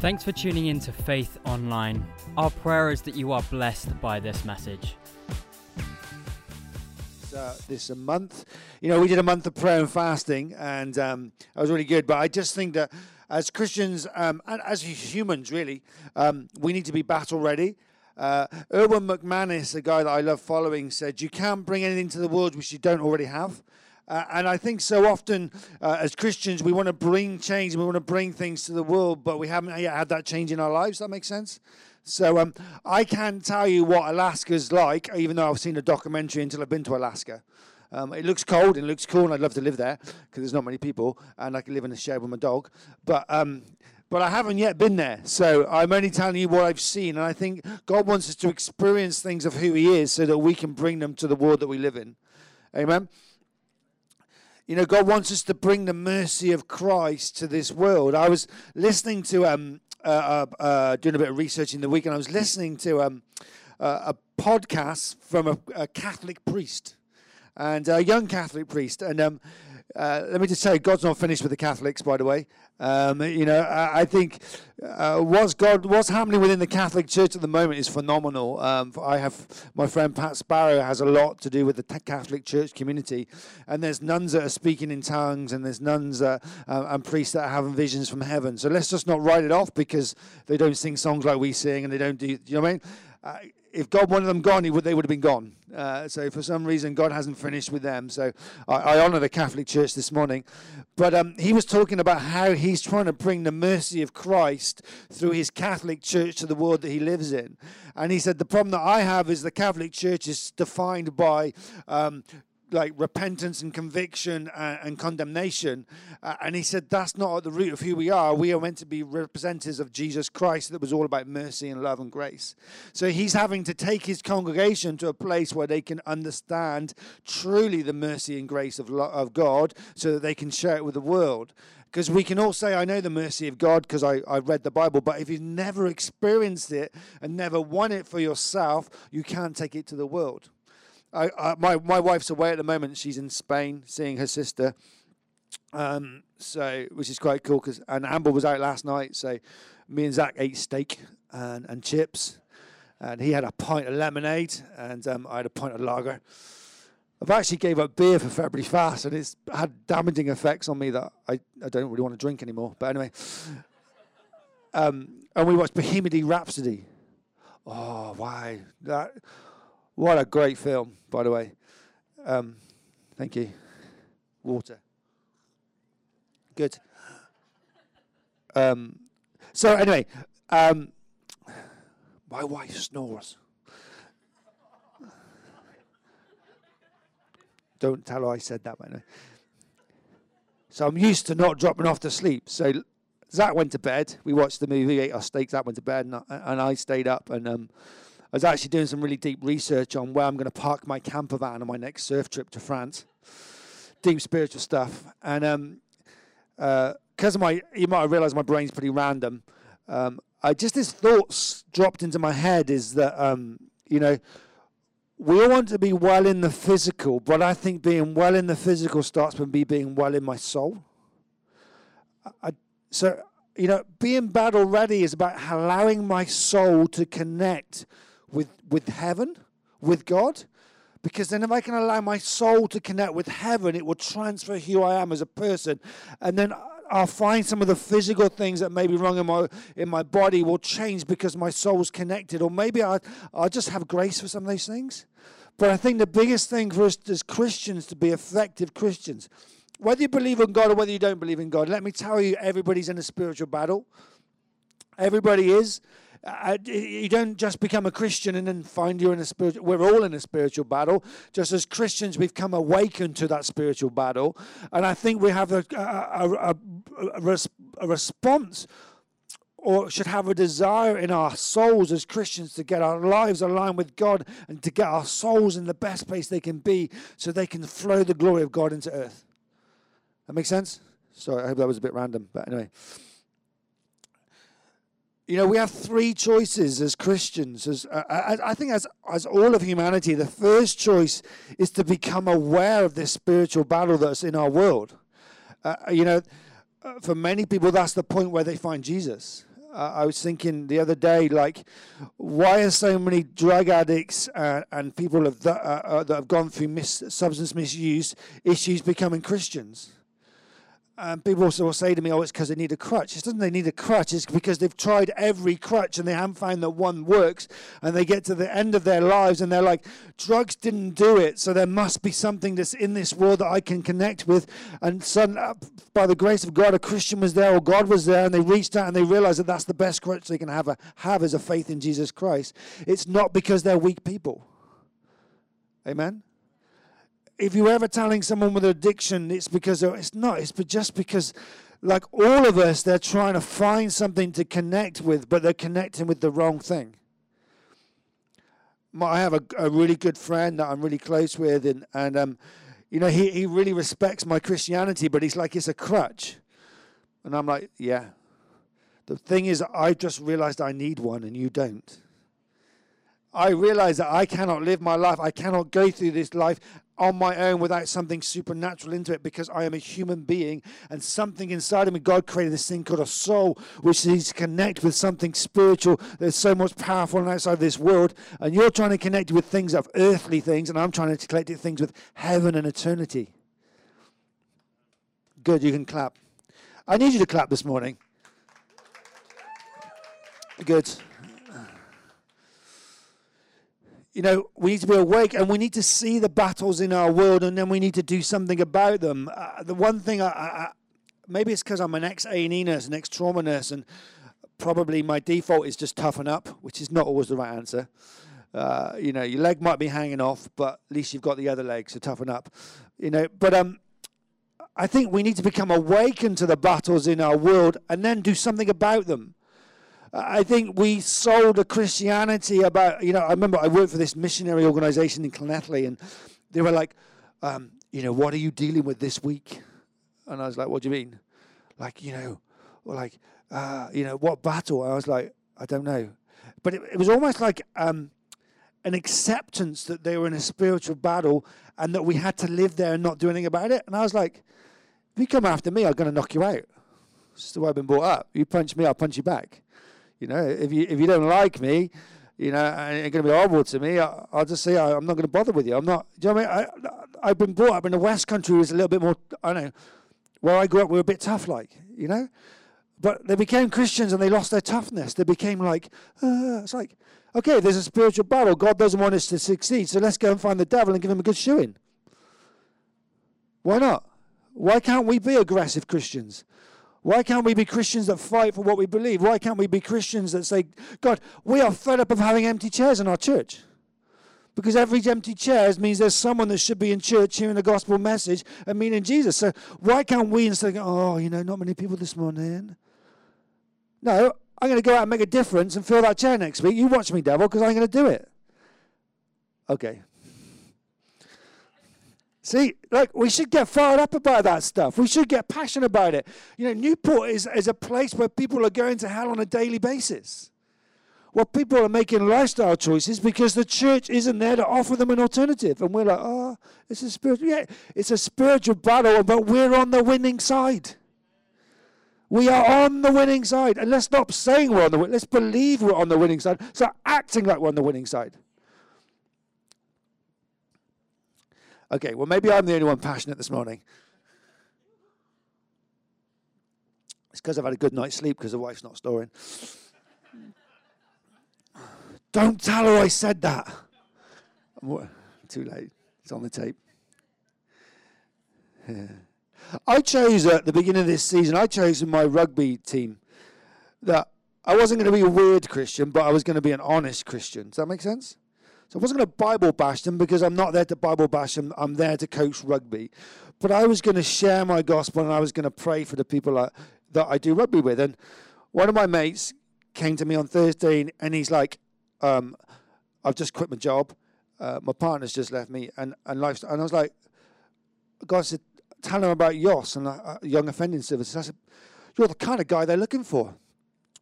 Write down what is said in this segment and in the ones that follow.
Thanks for tuning in to Faith Online. Our prayer is that you are blessed by this message. Uh, this a month, you know, we did a month of prayer and fasting, and um, that was really good. But I just think that as Christians um, and as humans, really, um, we need to be battle ready. Uh, Erwin McManus, a guy that I love following, said, "You can't bring anything to the world which you don't already have." Uh, and I think so often uh, as Christians, we want to bring change, we want to bring things to the world, but we haven't yet had that change in our lives. That makes sense? So um, I can't tell you what Alaska's like, even though I've seen a documentary until I've been to Alaska. Um, it looks cold and it looks cool, and I'd love to live there because there's not many people, and I can live in a shed with my dog. But um, but I haven't yet been there, so I'm only telling you what I've seen. And I think God wants us to experience things of who He is, so that we can bring them to the world that we live in. Amen. You know, God wants us to bring the mercy of Christ to this world. I was listening to, um, uh, uh, uh, doing a bit of research in the week, and I was listening to um, uh, a podcast from a, a, Catholic priest and a young Catholic priest. And um, uh, let me just say, God's not finished with the Catholics, by the way. Um, you know, I, I think uh, what's God, what's happening within the Catholic Church at the moment is phenomenal. Um, I have my friend Pat Sparrow has a lot to do with the Catholic Church community, and there's nuns that are speaking in tongues, and there's nuns uh, and priests that are having visions from heaven. So let's just not write it off because they don't sing songs like we sing, and they don't do. You know what I mean? If God wanted them gone, would, they would have been gone. Uh, so for some reason, God hasn't finished with them. So I, I honour the Catholic Church this morning. But um, he was talking about how he's trying to bring the mercy of Christ through his Catholic Church to the world that he lives in. And he said the problem that I have is the Catholic Church is defined by um, like repentance and conviction and, and condemnation. Uh, and he said that's not at the root of who we are. We are meant to be representatives of Jesus Christ that was all about mercy and love and grace. So he's having to take his congregation to a place where they can understand truly the mercy and grace of, of God so that they can share it with the world. Because we can all say, I know the mercy of God because I, I read the Bible, but if you've never experienced it and never won it for yourself, you can't take it to the world. I, I, my my wife's away at the moment. She's in Spain seeing her sister. Um, so which is quite cool because and Amber was out last night. So me and Zach ate steak and, and chips, and he had a pint of lemonade, and um, I had a pint of lager. I've actually gave up beer for February fast, and it's had damaging effects on me that I, I don't really want to drink anymore. But anyway, um, and we watched Bohemian Rhapsody. Oh, why that? What a great film, by the way. Um, thank you. Water. Good. Um, so anyway, um, my wife snores. Don't tell her I said that, by the way. So I'm used to not dropping off to sleep. So Zach went to bed. We watched the movie, ate our steaks. Zach went to bed, and I, and I stayed up and. Um, I was actually doing some really deep research on where I'm going to park my camper van on my next surf trip to France. Deep spiritual stuff. And because um, uh, of my, you might have realized my brain's pretty random. Um, I just, this thoughts dropped into my head is that, um, you know, we all want to be well in the physical, but I think being well in the physical starts with me being well in my soul. I, so, you know, being bad already is about allowing my soul to connect with, with heaven, with God. Because then, if I can allow my soul to connect with heaven, it will transfer who I am as a person. And then I'll find some of the physical things that may be wrong in my in my body will change because my soul's connected. Or maybe I I'll just have grace for some of those things. But I think the biggest thing for us as Christians to be effective Christians, whether you believe in God or whether you don't believe in God, let me tell you, everybody's in a spiritual battle. Everybody is. Uh, you don't just become a Christian and then find you're in a spiritual. We're all in a spiritual battle. Just as Christians, we've come awakened to that spiritual battle, and I think we have a, a, a, a, response or should have a desire in our souls as Christians to get our lives aligned with God and to get our souls in the best place they can be so they can flow the glory of God into earth. That makes sense? Sorry, I hope that was a bit random, but anyway. You know, we have three choices as Christians. As uh, I, I, think, as as all of humanity, the first choice is to become aware of this spiritual battle that's in our world. Uh, you know, uh, for many people, that's the point where they find Jesus. Uh, I was thinking the other day, like, why are so many drug addicts uh, and people that, uh, uh, that have gone through mis- substance misuse issues becoming Christians? And people also will say to me, oh, it's because they need a crutch. It doesn't they need a crutch, it's because they've tried every crutch and they haven't found that one works. And they get to the end of their lives and they're like, drugs didn't do it. So there must be something that's in this world that I can connect with. And suddenly, uh, by the grace of God, a Christian was there or God was there and they reached out and they realized that that's the best crutch they can have, a, have as a faith in Jesus Christ. It's not because they're weak people. Amen? If you're ever telling someone with an addiction, it's because it's not. It's just because, like all of us, they're trying to find something to connect with, but they're connecting with the wrong thing. I have a, a really good friend that I'm really close with, and and um, you know, he he really respects my Christianity, but he's like it's a crutch, and I'm like, yeah. The thing is, I just realized I need one, and you don't. I realize that I cannot live my life. I cannot go through this life on my own without something supernatural into it because I am a human being and something inside of me. God created this thing called a soul, which needs to connect with something spiritual that's so much powerful and outside of this world. And you're trying to connect with things of earthly things, and I'm trying to connect things with heaven and eternity. Good, you can clap. I need you to clap this morning. Good. You know, we need to be awake and we need to see the battles in our world and then we need to do something about them. Uh, the one thing, I, I maybe it's because I'm an ex A&E nurse, an ex trauma nurse, and probably my default is just toughen up, which is not always the right answer. Uh, you know, your leg might be hanging off, but at least you've got the other leg, so toughen up. You know, but um, I think we need to become awakened to the battles in our world and then do something about them. I think we sold a Christianity about, you know, I remember I worked for this missionary organization in Llanelli, and they were like, um, you know, what are you dealing with this week? And I was like, what do you mean? Like, you know, or like, uh, you know, what battle? I was like, I don't know. But it, it was almost like um, an acceptance that they were in a spiritual battle and that we had to live there and not do anything about it. And I was like, if you come after me, I'm going to knock you out. Is the way I've been brought up. You punch me, I'll punch you back. You know, if you if you don't like me, you know, and you're going to be horrible to me, I, will just say I, am not going to bother with you. I'm not. Do you know what I mean? I, I've been brought up in the West Country, was a little bit more. I know. Where I grew up, we were a bit tough, like you know. But they became Christians and they lost their toughness. They became like, uh, it's like, okay, there's a spiritual battle. God doesn't want us to succeed, so let's go and find the devil and give him a good shoeing. Why not? Why can't we be aggressive Christians? Why can't we be Christians that fight for what we believe? Why can't we be Christians that say, God, we are fed up of having empty chairs in our church? Because every empty chair means there's someone that should be in church hearing the gospel message and meaning Jesus. So why can't we instead go, oh, you know, not many people this morning? No, I'm going to go out and make a difference and fill that chair next week. You watch me, devil, because I'm going to do it. Okay, See, like we should get fired up about that stuff. We should get passionate about it. You know, Newport is, is a place where people are going to hell on a daily basis. Well, people are making lifestyle choices because the church isn't there to offer them an alternative. And we're like, oh, it's a spiritual, yeah, it's a spiritual battle, but we're on the winning side. We are on the winning side. And let's stop saying we're on the let's believe we're on the winning side. Start acting like we're on the winning side. Okay, well, maybe I'm the only one passionate this morning. It's because I've had a good night's sleep because the wife's not snoring. Don't tell her I said that. Too late. It's on the tape. I chose at the beginning of this season, I chose in my rugby team that I wasn't going to be a weird Christian, but I was going to be an honest Christian. Does that make sense? So I wasn't going to Bible bash them because I'm not there to Bible bash them. I'm there to coach rugby. But I was going to share my gospel and I was going to pray for the people that, that I do rugby with. And one of my mates came to me on Thursday and he's like, um, I've just quit my job. Uh, my partner's just left me and, and life. And I was like, God said, tell him about YOS and uh, Young Offending Services. I said, you're the kind of guy they're looking for.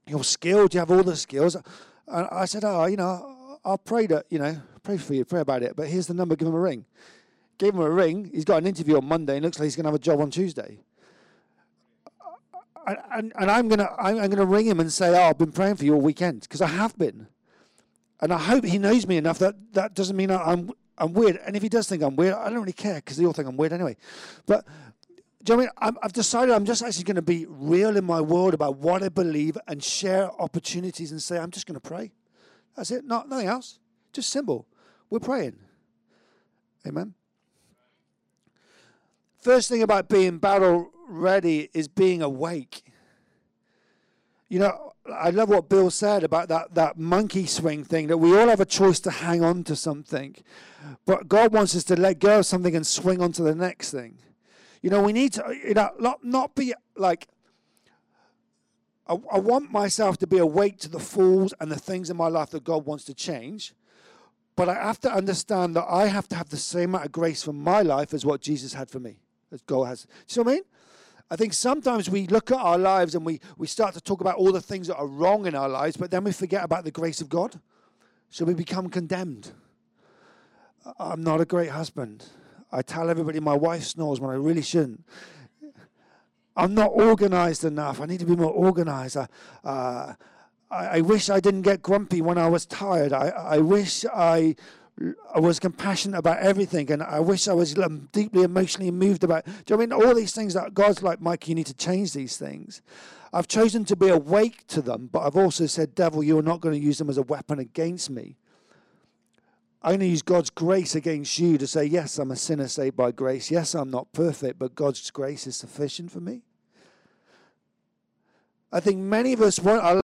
You're skilled. You have all the skills. And I said, oh, you know, I'll pray that, you know, pray for you, pray about it. But here's the number, give him a ring. Gave him a ring. He's got an interview on Monday and looks like he's going to have a job on Tuesday. and, and I'm gonna I'm, I'm gonna ring him and say, "Oh, I've been praying for you all weekend," because I have been, and I hope he knows me enough that that doesn't mean I'm I'm weird. And if he does think I'm weird, I don't really care because they all think I'm weird anyway. But do you know I mean? i have decided I'm just actually going to be real in my world about what I believe and share opportunities and say, I'm just going to pray. That's it. Not nothing else. Just simple. We're praying. Amen. First thing about being battle ready is being awake. You know, I love what Bill said about that, that monkey swing thing, that we all have a choice to hang on to something. But God wants us to let go of something and swing on to the next thing. You know, we need to, you know, not, not be like, I, I want myself to be awake to the falls and the things in my life that God wants to change. But I have to understand that I have to have the same amount of grace for my life as what Jesus had for me, as God has. Do you see what I mean? I think sometimes we look at our lives and we, we start to talk about all the things that are wrong in our lives, but then we forget about the grace of God. So we become condemned. I'm not a great husband. I tell everybody my wife snores when I really shouldn't. I'm not organized enough. I need to be more organized. Uh, uh, I, I, wish I didn't get grumpy when I was tired. I, I wish I, I was compassionate about everything. And I wish I was um, deeply emotionally moved about. Do you know I mean all these things that God's like, Mike, you need to change these things. I've chosen to be awake to them, but I've also said, Devil, you're not going to use them as a weapon against me. Going to use God's grace against you to say, yes, I'm a sinner saved by grace. Yes, I'm not perfect, but God's grace is sufficient for me. I think many of us want our